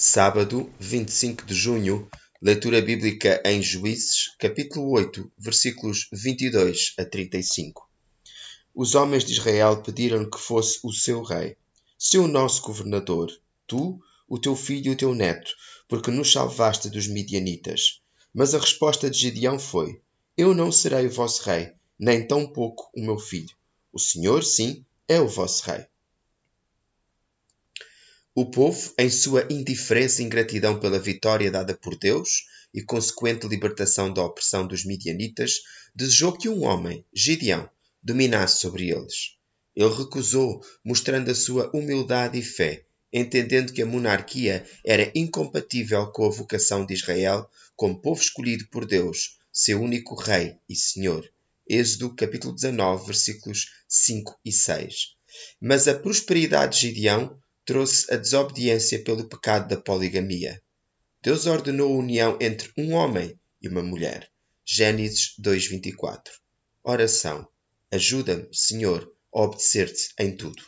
Sábado, 25 de junho, leitura bíblica em Juízes, capítulo 8, versículos 22 a 35. Os homens de Israel pediram que fosse o seu rei, seu nosso governador, tu, o teu filho e o teu neto, porque nos salvaste dos midianitas. Mas a resposta de Gideão foi: Eu não serei o vosso rei, nem tampouco o meu filho. O Senhor, sim, é o vosso rei. O povo, em sua indiferença e ingratidão pela vitória dada por Deus e consequente libertação da opressão dos midianitas, desejou que um homem, Gideão, dominasse sobre eles. Ele recusou, mostrando a sua humildade e fé, entendendo que a monarquia era incompatível com a vocação de Israel como povo escolhido por Deus, seu único rei e senhor. Êxodo capítulo 19, versículos 5 e 6. Mas a prosperidade de Gideão trouxe a desobediência pelo pecado da poligamia. Deus ordenou a união entre um homem e uma mulher. Gênesis 2:24. Oração. Ajuda-me, Senhor, a obedecer-te em tudo.